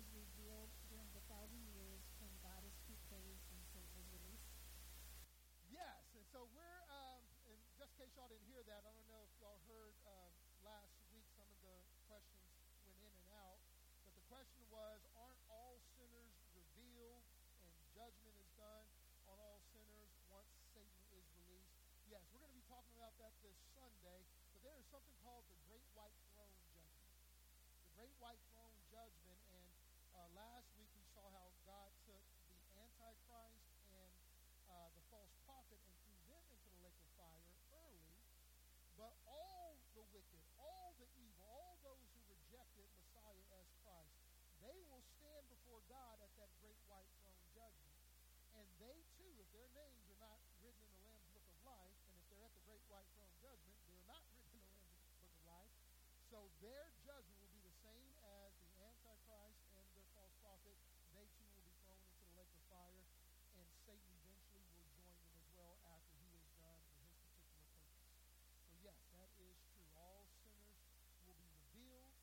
is revealed during the thousand years when God is to be and Satan is released? Yes, and so we're, um, and just in case y'all didn't hear that, I don't know if y'all heard uh, last week some of the questions went in and out, but the question was, aren't all sinners revealed and judgment is done on all sinners once Satan is released? Yes, we're going to be talking about that this Sunday, but there is something called the Great White Throne Judgment. The Great White Throne Judgment, and uh, last week we saw how God took the Antichrist and uh, the false prophet and threw them into the lake of fire early, but all the wicked, all the evil, all those who rejected Messiah as Christ, they will stand before God at that great white throne judgment. And they too, if their names are not written in the Lamb's Book of Life, and if they're at the great white throne judgment, they're not written in the Lamb's Book of Life. So their judgment will be the same as the Antichrist and the false prophet. They too will be thrown into the lake of fire, and Satan eventually will join them as well after he is done with his particular purpose. So yes, that is true. All sinners will be revealed,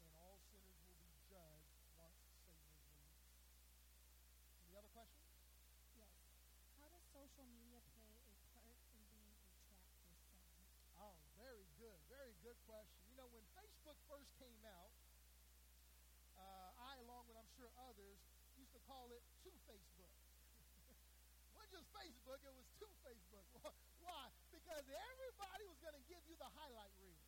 and all sinners will be judged once Satan is released. Any other questions? Yes. How does social media play a part in being a trap for sin? Oh, very good. Very good question. You know, when Facebook first came out, uh, I, along with I'm sure others, used to call it two Facebook. wasn't just Facebook, it was two Facebook. Why? Because everybody was going to give you the highlight reel.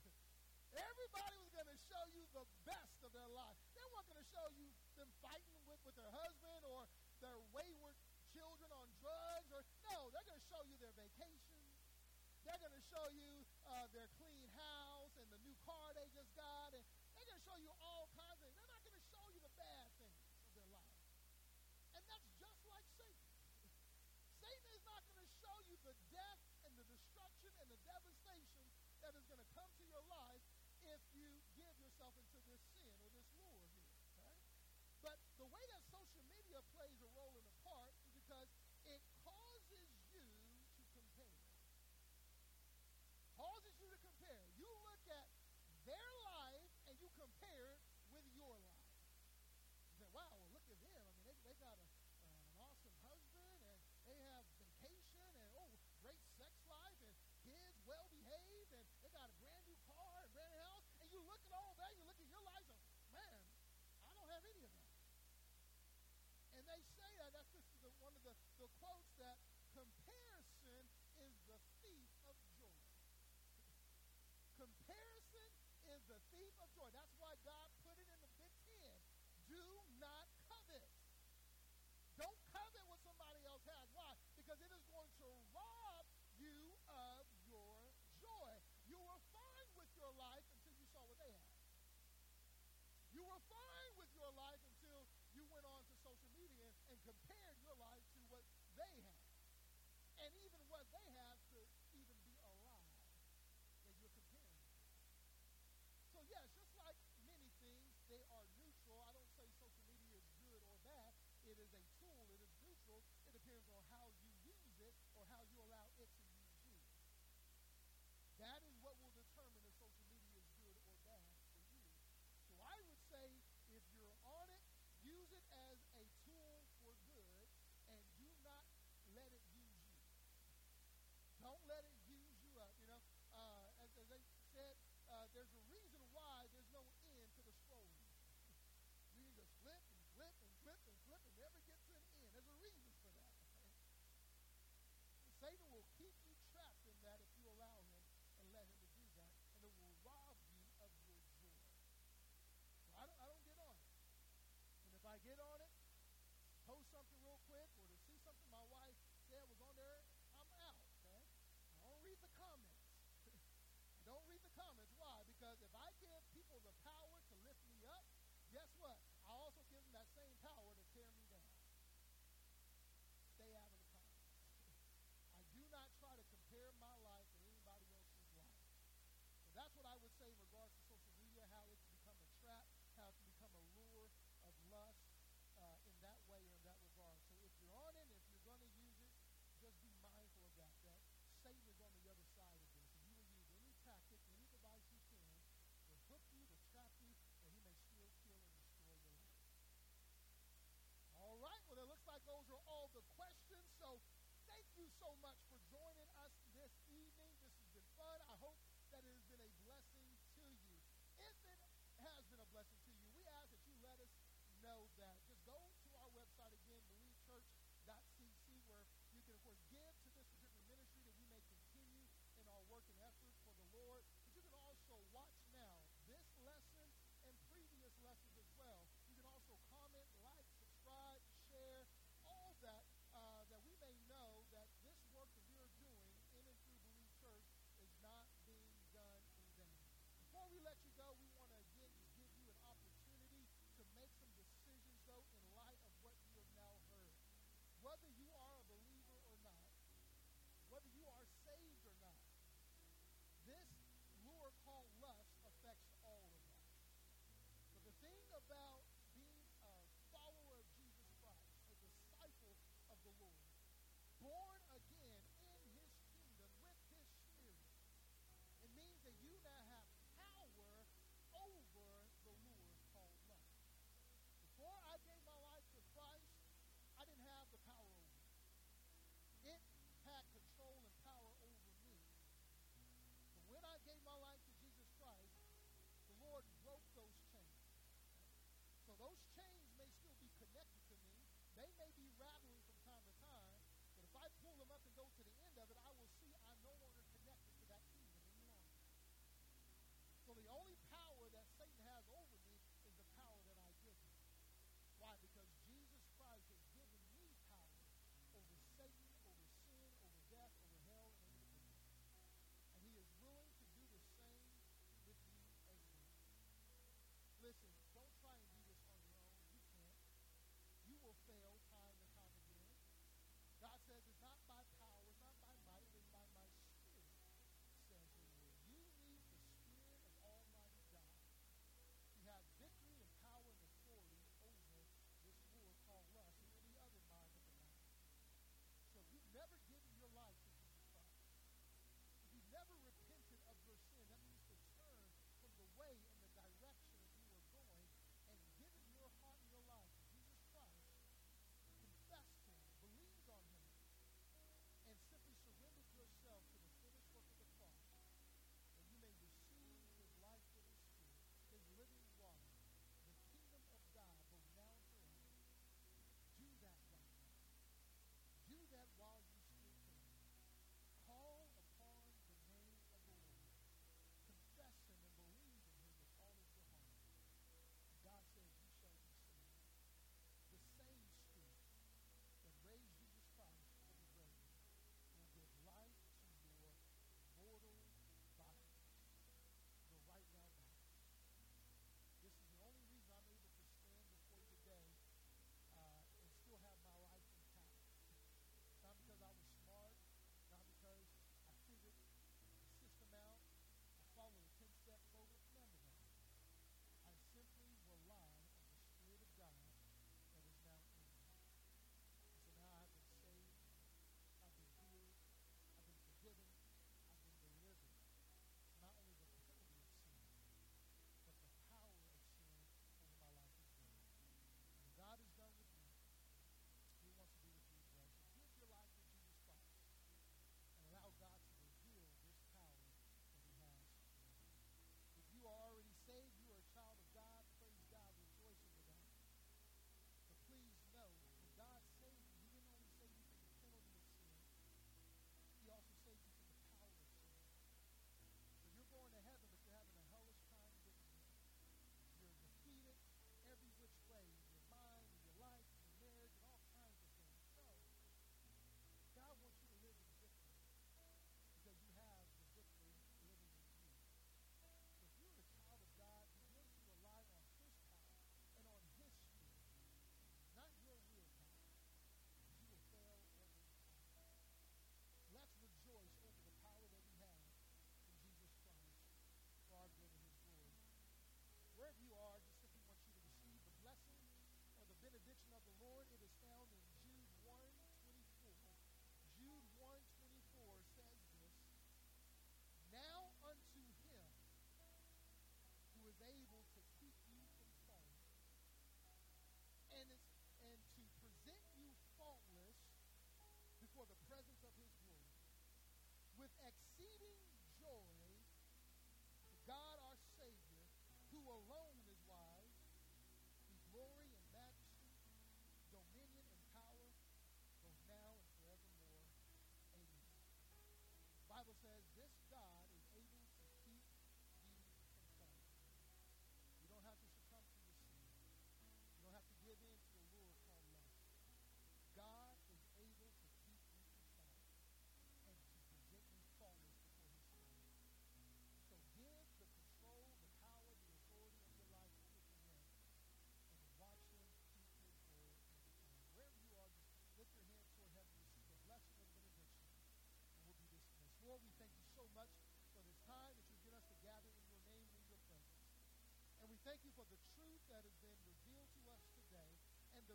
everybody was going to show you the best of their life. They weren't going to show you them fighting with, with their husband or their wayward children on drugs. or No, they're going to show you their vacations. They're going to show you uh, their clean house and the new car they just got. And they're going to show you all kinds of things. They're not going to show you the bad things of their life. And that's just like Satan. Satan is not going to show you the death and the destruction and the devastation that is going to come to your life if you give yourself into this sin or this lure here. Okay? But the way that social media plays a role in the part is because it causes you to compare. Causes you to compare. You look at their life and you compare it with your life. You say, wow, well, look at them. I mean, they, they got a, uh, an awesome husband and they have vacation and, oh, great sex life and kids well behaved and they got a brand new car and brand new house. And you look at all that, you look at your life and, man, I don't have any of that. And they say that, that's just the, one of the, the quotes that comparison is the thief of joy. comparison is the thief of joy. That's why God put it in the Big Ten. Do not covet. Don't covet what somebody else has. Why? Because it is going to rob you of your joy. You were fine with your life until you saw what they had. You were fine with your life until you went on to social media and compared your life to what they had. And even so much for joining us this evening. This has been fun. I hope that it has been a blessing to you. If it has been a blessing to you, we ask that you let us know that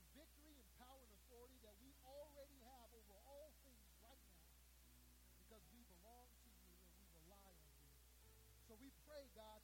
the victory and power and authority that we already have over all things right now because we belong to you and we rely on you. So we pray, God,